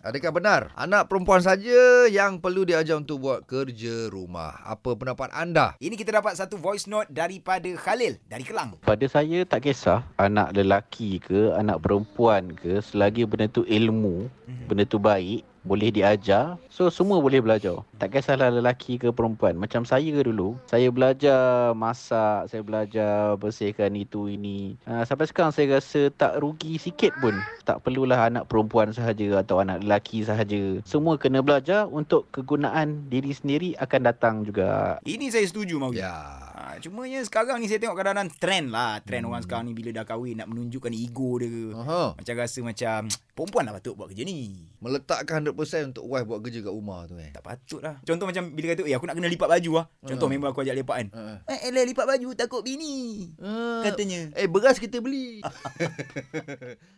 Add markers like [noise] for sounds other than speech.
Adakah benar anak perempuan saja yang perlu diajar untuk buat kerja rumah? Apa pendapat anda? Ini kita dapat satu voice note daripada Khalil dari Kelang. Pada saya tak kisah anak lelaki ke anak perempuan ke selagi benda tu ilmu, benda tu baik, boleh diajar. So semua boleh belajar. Tak kisahlah lelaki ke perempuan. Macam saya dulu, saya belajar masak, saya belajar bersihkan itu ini. Uh, sampai sekarang saya rasa tak rugi sikit pun. Tak perlulah anak perempuan sahaja atau anak lelaki sahaja. Semua kena belajar untuk kegunaan diri sendiri akan datang juga. Ini saya setuju mau. Ya. Ha, cumanya sekarang ni saya tengok kadang-kadang trend lah. Trend hmm. orang sekarang ni bila dah kahwin nak menunjukkan ego dia. Aha. Macam rasa macam [tsk] perempuan lah patut buat kerja ni. Meletakkan 100% untuk wife buat kerja kat rumah tu eh. Tak patut lah. Contoh macam bila kata, eh aku nak kena lipat baju lah. Contoh Hmm. member aku ajak lepak kan. Ha. Eh, elah lipat baju takut bini. Ah. Katanya. Eh beras kita beli. [laughs]